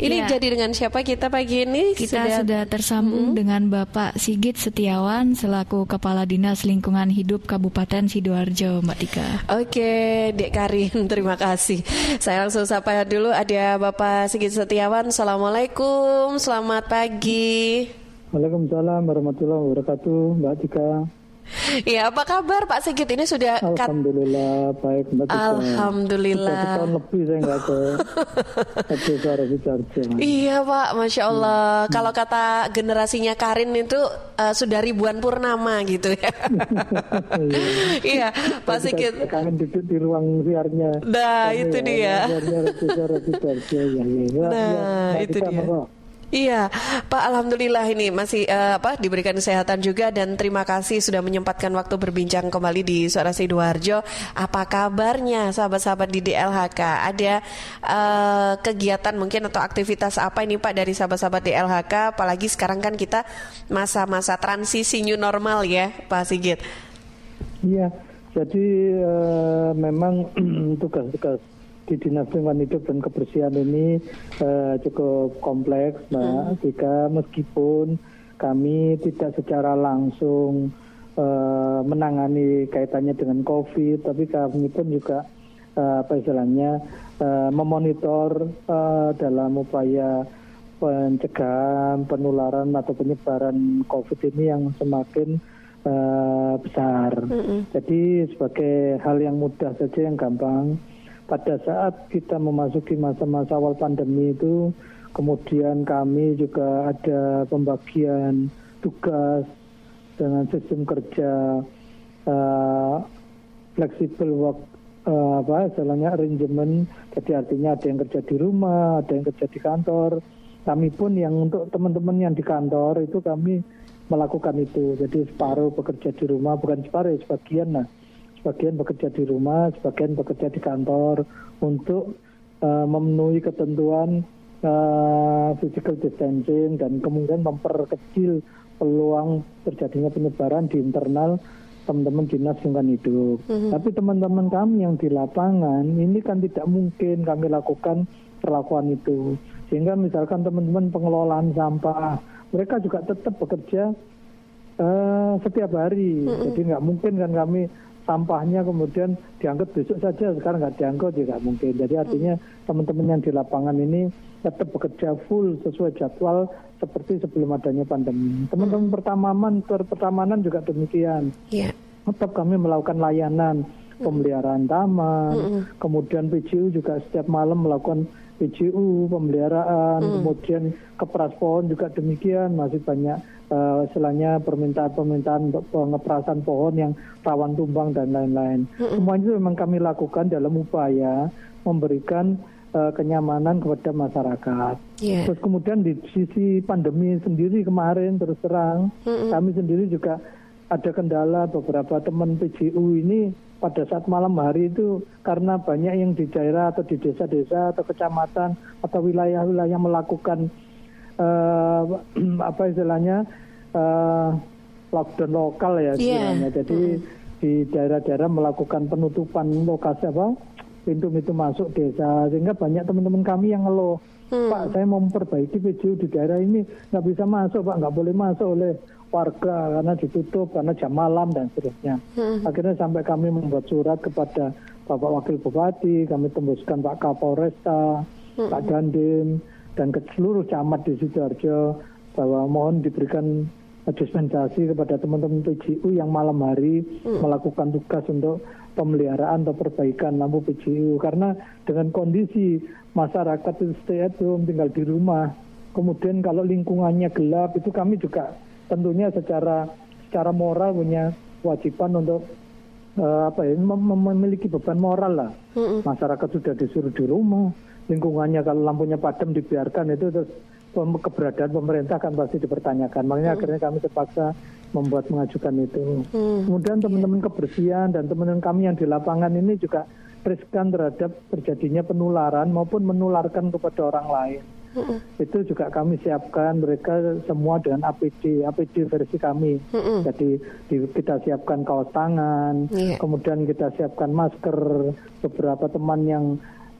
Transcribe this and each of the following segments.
Ini Ya. jadi dengan siapa kita pagi ini? Kita sudah, tersambung dengan Bapak Sigit Setiawan selaku Kepala Dinas Lingkungan Hidup Kabupaten Sidoarjo, Mbak Tika. Oke, Dek Karin, terima kasih. Saya langsung sapa dulu ada Bapak Sigit Setiawan. Assalamualaikum, selamat pagi. Waalaikumsalam warahmatullahi wabarakatuh, Mbak Tika. Ya, apa kabar Pak Sigit? Ini sudah kat- Alhamdulillah baik Mbak Tika. Alhamdulillah. Sudah setahun lebih saya nggak ke ke suara Sidoarjo. Iya Pak, Masya Allah. Kalau kata generasinya Karin itu eh, sudah ribuan purnama gitu ya. iya, Pak Sigit. kangen duduk di ruang siarnya. Nah, itu dia. Siarnya Radio Suara Sidoarjo. Ya, ya, ya. Nah, itu dia. Iya, Pak. Alhamdulillah ini masih eh, apa diberikan kesehatan juga dan terima kasih sudah menyempatkan waktu berbincang kembali di Suara Sidoarjo. Apa kabarnya sahabat-sahabat di DLHK? Ada eh, kegiatan mungkin atau aktivitas apa ini Pak dari sahabat-sahabat DLHK? Apalagi sekarang kan kita masa-masa transisi new normal ya, Pak Sigit. Iya, jadi eh, memang tugas-tugas di Dinas Lingkungan Hidup dan Kebersihan ini eh, cukup kompleks, Mbak Tika, meskipun kami tidak secara langsung eh, menangani kaitannya dengan COVID, tapi kami pun juga eh, apa istilahnya eh, memonitor eh, dalam upaya pencegahan penularan atau penyebaran COVID ini yang semakin eh, besar. Jadi sebagai hal yang mudah saja yang gampang, pada saat kita memasuki masa-masa awal pandemi itu, kemudian kami juga ada pembagian tugas dengan sistem kerja eh, flexible work eh, apa istilahnya arrangement. Jadi artinya ada yang kerja di rumah ada yang kerja di kantor. Kami pun yang untuk teman-teman yang di kantor itu kami melakukan itu. Jadi separuh bekerja di rumah bukan separuh sebagian lah sebagian bekerja di rumah sebagian bekerja di kantor untuk eh, memenuhi ketentuan eh, physical distancing dan kemudian memperkecil peluang terjadinya penyebaran di internal teman-teman dinas lingkungan hidup. Tapi teman-teman kami yang di lapangan ini kan tidak mungkin kami lakukan perlakuan itu. Sehingga misalkan teman-teman pengelolaan sampah, mereka juga tetap bekerja eh, setiap hari. Jadi nggak mungkin kan kami sampahnya kemudian diangkut besok saja, sekarang nggak diangkut ya nggak mungkin. Jadi artinya teman-teman yang di lapangan ini tetap bekerja full sesuai jadwal seperti sebelum adanya pandemi. Teman-teman pertamanan, pertamanan juga demikian Iya. tetap kami melakukan layanan pemeliharaan taman, kemudian PJU juga setiap malam melakukan PJU pemeliharaan, kemudian kepras pohon juga demikian masih banyak eh, istilahnya permintaan-permintaan untuk pengeperasan pohon yang rawan tumbang dan lain-lain. Semua itu memang kami lakukan dalam upaya memberikan eh, kenyamanan kepada masyarakat. Iya. Terus kemudian di sisi pandemi sendiri kemarin terus terang kami sendiri juga ada kendala beberapa teman PJU ini pada saat malam hari itu karena banyak yang di daerah atau di desa-desa atau kecamatan atau wilayah-wilayah melakukan eh, apa istilahnya eh, lockdown lokal ya Iya. istilahnya. Jadi di daerah-daerah melakukan penutupan lokasi apa pintu-pintu masuk desa. Sehingga banyak teman-teman kami yang ngeluh Pak saya mau memperbaiki PJU di daerah ini. Nggak bisa masuk Pak. Nggak boleh masuk oleh warga karena ditutup karena jam malam dan seterusnya. Akhirnya sampai kami membuat surat kepada Bapak Wakil Bupati kami tembuskan Pak Kapolresta Pak Dandim dan ke seluruh camat di Sidoarjo bahwa mohon diberikan dispensasi kepada teman-teman PJU yang malam hari melakukan tugas untuk pemeliharaan atau perbaikan lampu PJU karena dengan kondisi masyarakat itu stay at home tinggal di rumah kemudian kalau lingkungannya gelap itu kami juga tentunya secara secara moral punya kewajiban untuk eh, apa ya mem- mem- memiliki beban moral lah. Masyarakat sudah disuruh di rumah lingkungannya kalau lampunya padam dibiarkan itu terus keberadaan pemerintah kan pasti dipertanyakan makanya akhirnya kami terpaksa membuat mengajukan itu kemudian teman-teman kebersihan dan teman-teman kami yang di lapangan ini juga riskan terhadap terjadinya penularan maupun menularkan kepada orang lain itu juga kami siapkan mereka semua dengan APD, APD versi kami. Jadi di- kita siapkan kaos tangan, Iya. kemudian kita siapkan masker. Beberapa teman yang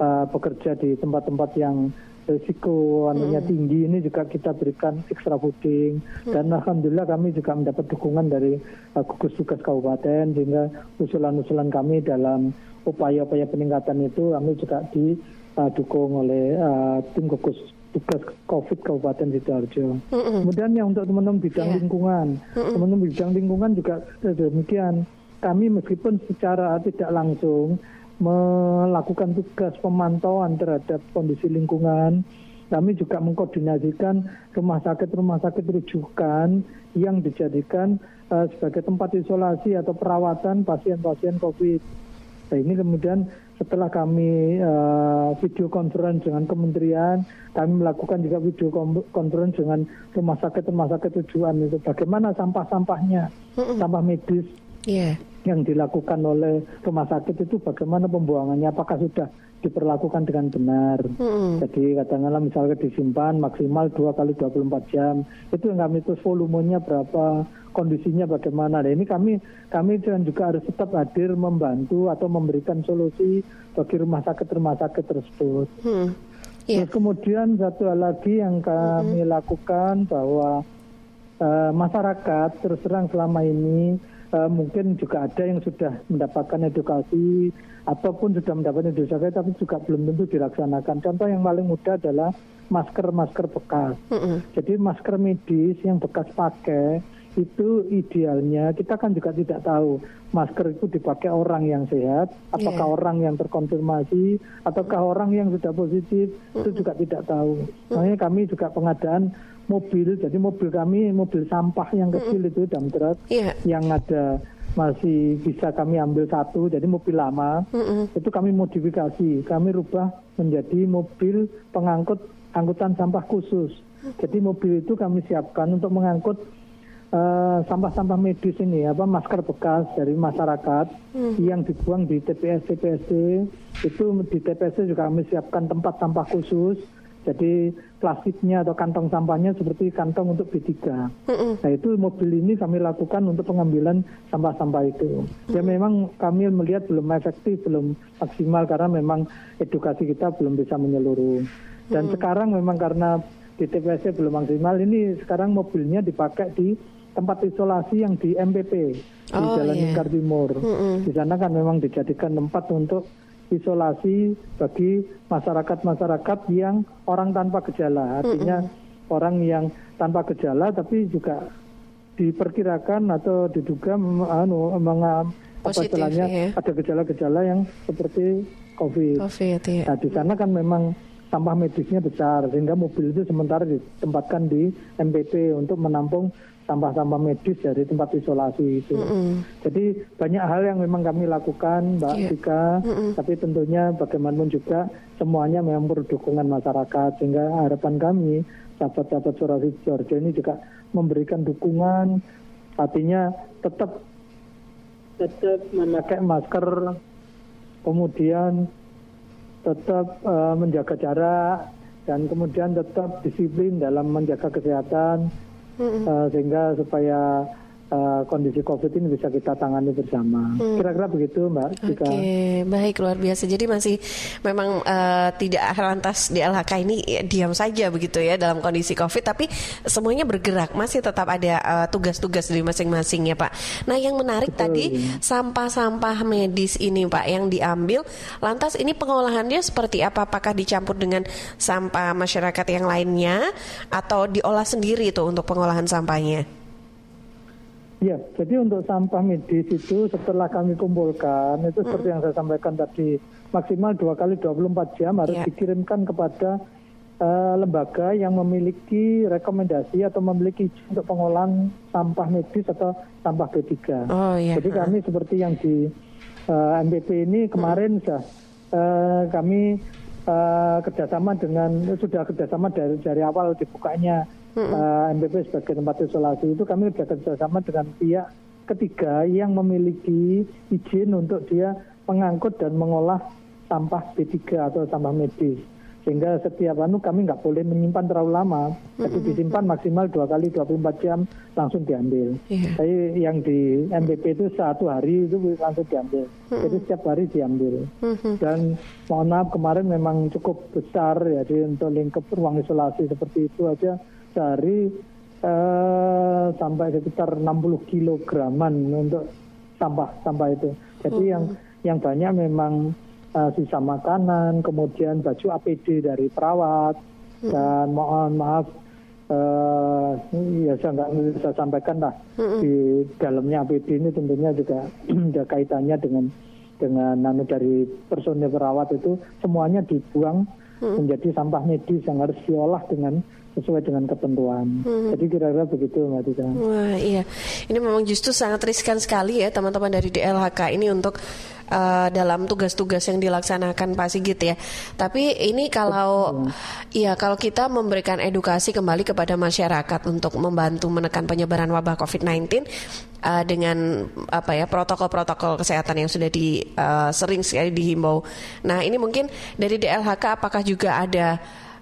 uh, bekerja di tempat-tempat yang risiko anunya tinggi ini juga kita berikan extra fooding dan alhamdulillah kami juga mendapat dukungan dari uh, gugus tugas kabupaten sehingga usulan-usulan kami dalam upaya-upaya peningkatan itu kami juga didukung oleh uh, tim gugus tugas COVID Kabupaten Sidoarjo. Kemudian yang untuk teman-teman bidang Yeah. lingkungan, teman-teman bidang lingkungan juga demikian. Kami meskipun secara tidak langsung melakukan tugas pemantauan terhadap kondisi lingkungan, kami juga mengkoordinasikan rumah sakit-rumah sakit rujukan yang dijadikan eh, sebagai tempat isolasi atau perawatan pasien-pasien COVID. Nah ini kemudian setelah kami eh, video conference dengan kementerian, kami melakukan juga video conference dengan rumah sakit-rumah sakit tujuan itu. Bagaimana sampah-sampahnya, sampah medis Iya. yang dilakukan oleh rumah sakit itu bagaimana pembuangannya, apakah sudah diperlakukan dengan benar. Mm-mm. Jadi katakanlah misalnya disimpan maksimal 2 kali 24 jam. Itu yang kami terus volumenya berapa, kondisinya bagaimana. Nah, ini kami kami juga harus tetap hadir membantu atau memberikan solusi bagi rumah sakit-rumah sakit tersebut. Hmm. Iya. Terus kemudian satu hal lagi yang kami lakukan bahwa eh, masyarakat terus terang selama ini eh, mungkin juga ada yang sudah mendapatkan edukasi ataupun sudah mendapatkan edukasi tapi juga belum tentu dilaksanakan. Contoh yang paling mudah adalah masker-masker bekas. Mm-mm. Jadi masker medis yang bekas pakai itu idealnya kita kan juga tidak tahu masker itu dipakai orang yang sehat, apakah Iya. orang yang terkonfirmasi, ataukah orang yang sudah positif itu juga tidak tahu. Makanya kami juga pengadaan mobil, jadi mobil kami mobil sampah yang kecil itu dump truck Iya. yang ada masih bisa kami ambil satu, jadi mobil lama Mm-mm. itu kami modifikasi, kami rubah menjadi mobil pengangkut angkutan sampah khusus. Jadi mobil itu kami siapkan untuk mengangkut eh, sampah-sampah medis ini, apa masker bekas dari masyarakat yang dibuang di TPS TPSD. Itu di TPSD juga kami siapkan tempat sampah khusus. Jadi plastiknya atau kantong sampahnya seperti kantong untuk B3. Mm-mm. Nah itu mobil ini kami lakukan untuk pengambilan sampah-sampah itu. Ya memang kami melihat belum efektif, belum maksimal karena memang edukasi kita belum bisa menyeluruh. Dan sekarang memang karena di TPS belum maksimal, ini sekarang mobilnya dipakai di tempat isolasi yang di MPP di Oh, Jalan. Lingkar Timur. Mm-mm. Di sana kan memang dijadikan tempat untuk isolasi bagi masyarakat-masyarakat yang orang tanpa gejala. Artinya orang yang tanpa gejala tapi juga diperkirakan atau diduga anu, menga- apa Positif, istilahnya ya. ada gejala-gejala yang seperti COVID. COVID ya. Nah, di sana kan memang sampah medisnya besar sehingga mobil itu sementara ditempatkan di MPP untuk menampung sampah-sampah medis dari tempat isolasi itu. Mm-mm. Jadi banyak hal yang memang kami lakukan, Mbak Iya. Tika. Tapi tentunya bagaimanapun juga semuanya memang perlu dukungan masyarakat sehingga harapan kami sahabat-sahabat suara Georgia ini juga memberikan dukungan. Artinya tetap tetap memakai masker, kemudian tetap eh, menjaga jarak dan kemudian tetap disiplin dalam menjaga kesehatan eh, sehingga supaya eh, kondisi COVID ini bisa kita tangani bersama. Kira-kira begitu, Mbak. Oke, Jika baik luar biasa. Jadi masih memang eh, tidak lantas di LHK ini ya, diam saja begitu ya dalam kondisi COVID, tapi semuanya bergerak, masih tetap ada eh, tugas-tugas dari masing-masing ya Pak. Nah yang menarik Betul. tadi sampah-sampah medis ini Pak yang diambil, lantas ini pengolahannya seperti apa? Apakah dicampur dengan sampah masyarakat yang lainnya atau diolah sendiri itu untuk pengolahan sampahnya? Ya, jadi untuk sampah medis itu setelah kami kumpulkan itu seperti yang saya sampaikan tadi maksimal dua kali 24 jam harus Ya. dikirimkan kepada eh, lembaga yang memiliki rekomendasi atau memiliki izin untuk pengolahan sampah medis atau sampah B3. Oh iya. Jadi kami seperti yang di eh, MPP ini kemarin sudah eh, kami eh, kerjasama dengan sudah kerjasama dari dari awal dibukanya eh, MPP sebagai tempat isolasi itu kami sudah kerjasama dengan pihak ketiga yang memiliki izin untuk dia mengangkut dan mengolah sampah B3 atau sampah medis. sehingga setiap anu kami nggak boleh menyimpan terlalu lama. Jadi disimpan maksimal dua kali 24 jam langsung diambil. Iya. tapi yang di MPP itu satu hari itu langsung diambil. Jadi setiap hari diambil. Mhm. dan mohon maaf kemarin memang cukup besar ya jadi untuk lingkup ruang isolasi seperti itu aja sehari eh, sampai sekitar 60 kilograman untuk sampah sampah itu. Jadi yang yang banyak memang eh, sisa makanan kemudian baju APD dari perawat dan mohon maaf eh ya saya nggak bisa sampaikan lah. Di dalamnya APD ini tentunya juga ada kaitannya dengan dengan nano dari personil perawat itu semuanya dibuang menjadi sampah medis yang harus diolah dengan sesuai dengan ketentuan. Jadi kira-kira begitu Mbak Tita. Wah iya, ini memang justru sangat riskan sekali ya teman-teman dari DLHK ini untuk uh, dalam tugas-tugas yang dilaksanakan Pak Sigit ya. Tapi ini kalau iya kalau kita memberikan edukasi kembali kepada masyarakat untuk membantu menekan penyebaran wabah COVID-19 uh, dengan apa ya protokol-protokol kesehatan yang sudah di uh, sering sekali dihimbau. Nah ini mungkin dari DLHK apakah juga ada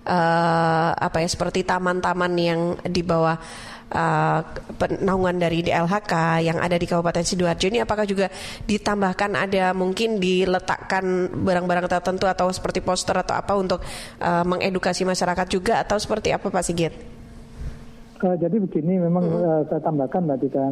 uh, apa ya seperti taman-taman yang di bawah uh, penaungan dari DLHK yang ada di Kabupaten Sidoarjo ini apakah juga ditambahkan ada mungkin diletakkan barang-barang tertentu atau seperti poster atau apa untuk uh, mengedukasi masyarakat juga atau seperti apa Pak Sigit? Eh, jadi begini memang eh, saya tambahkan Mbak Tita,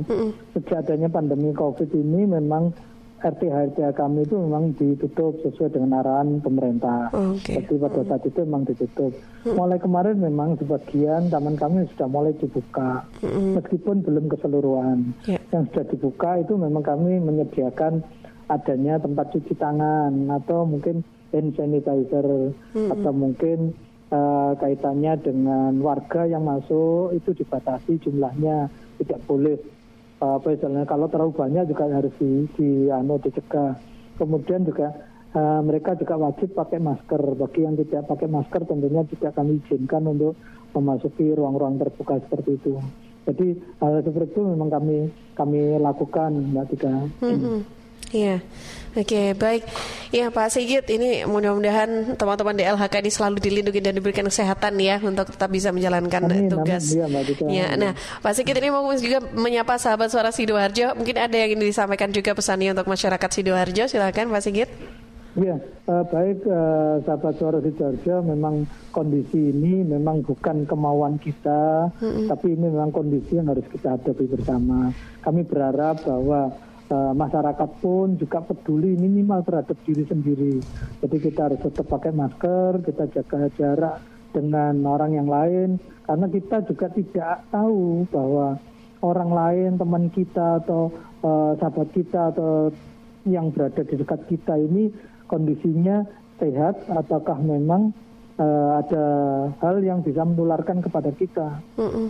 sejak adanya pandemi COVID ini memang RT RT kami itu memang ditutup sesuai dengan arahan pemerintah. Oke. Jadi pada saat itu memang ditutup. Mulai kemarin memang sebagian taman kami sudah mulai dibuka, meskipun belum keseluruhan. Ya. Yang sudah dibuka itu memang kami menyediakan adanya tempat cuci tangan atau mungkin hand sanitizer atau mungkin eh, kaitannya dengan warga yang masuk itu dibatasi jumlahnya tidak boleh eh, apa istilahnya kalau terlalu banyak juga harus di, di anu dicegah. Kemudian juga eh, mereka juga wajib pakai masker. Bagi yang tidak pakai masker tentunya tidak kami izinkan untuk memasuki ruang-ruang terbuka seperti itu. Jadi hal seperti itu memang kami kami lakukan mbak Tika Mhm. Iya, oke baik. Ya Pak Sigit, ini mudah-mudahan teman-teman DLHK ini selalu dilindungi dan diberikan kesehatan ya untuk tetap bisa menjalankan Amin, tugas. amin. Iya, Mbak Dita. Ya, nah Pak Sigit ini mau juga menyapa sahabat suara Sidoarjo. Mungkin ada yang ingin disampaikan juga pesannya untuk masyarakat Sidoarjo. Silakan Pak Sigit. Iya, eh, baik eh, sahabat suara Sidoarjo, memang kondisi ini memang bukan kemauan kita, tapi ini memang kondisi yang harus kita hadapi bersama. Kami berharap bahwa eh, masyarakat pun juga peduli minimal terhadap diri sendiri. Jadi kita harus tetap pakai masker, kita jaga jarak dengan orang yang lain, karena kita juga tidak tahu bahwa orang lain, teman kita atau eh, sahabat kita atau yang berada di dekat kita ini kondisinya sehat ataukah memang eh, ada hal yang bisa menularkan kepada kita.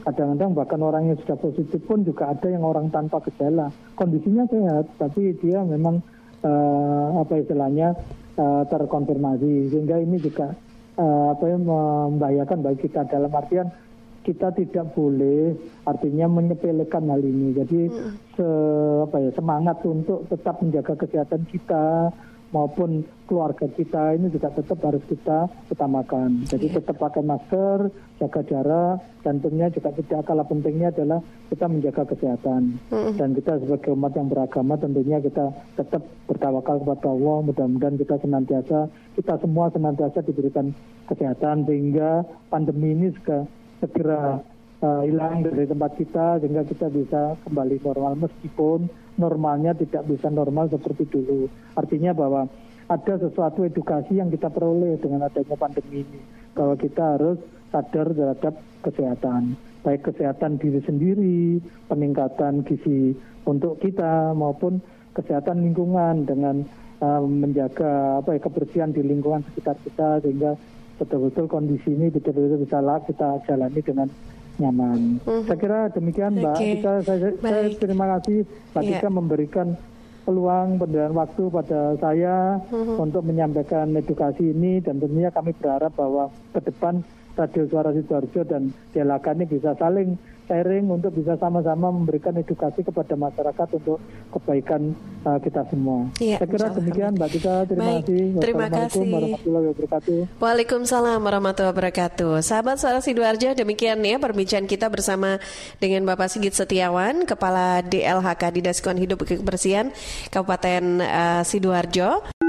Kadang-kadang bahkan orang yang sudah positif pun juga ada yang orang tanpa gejala. Kondisinya sehat, tapi dia memang eh, apa istilahnya eh, terkonfirmasi. Sehingga ini juga eh, apa ya membahayakan bagi kita dalam artian kita tidak boleh artinya menyepelekan hal ini. Jadi se, apa ya semangat untuk tetap menjaga kesehatan kita maupun keluarga kita ini juga tetap harus kita utamakan. Jadi tetap pakai masker, jaga jarak, dan tentunya juga tidak kalah pentingnya adalah kita menjaga kesehatan. Dan kita sebagai umat yang beragama tentunya kita tetap bertawakal kepada Allah. Mudah-mudahan kita senantiasa, kita semua senantiasa diberikan kesehatan sehingga pandemi ini juga segera uh, hilang dari tempat kita sehingga kita bisa kembali normal meskipun normalnya tidak bisa normal seperti dulu. Artinya bahwa ada sesuatu edukasi yang kita peroleh dengan adanya pandemi ini bahwa kita harus sadar terhadap kesehatan baik kesehatan diri sendiri, peningkatan gizi untuk kita maupun kesehatan lingkungan dengan uh, menjaga apa ya kebersihan di lingkungan sekitar kita sehingga betul-betul kondisi ini betul-betul bisa kita jalani dengan nyaman. Saya kira demikian Mbak. Oke. Kita, saya, saya terima kasih Mbak Iya. Tika memberikan peluang dan waktu pada saya untuk menyampaikan edukasi ini dan tentunya kami berharap bahwa ke depan Radio Suara Sidoarjo dan DLHK ini bisa saling sharing untuk bisa sama-sama memberikan edukasi kepada masyarakat untuk kebaikan uh, kita semua. Iya, Saya kira demikian Mbak Tika. Terima Baik, kasih. terima kasih. warahmatullahi wabarakatuh. Waalaikumsalam warahmatullahi wabarakatuh. Sahabat suara Sidoarjo, demikian ya perbincangan kita bersama dengan Bapak Sigit Setiawan, Kepala DLHK Dinas Lingkungan Hidup Kebersihan Kabupaten eh, Sidoarjo.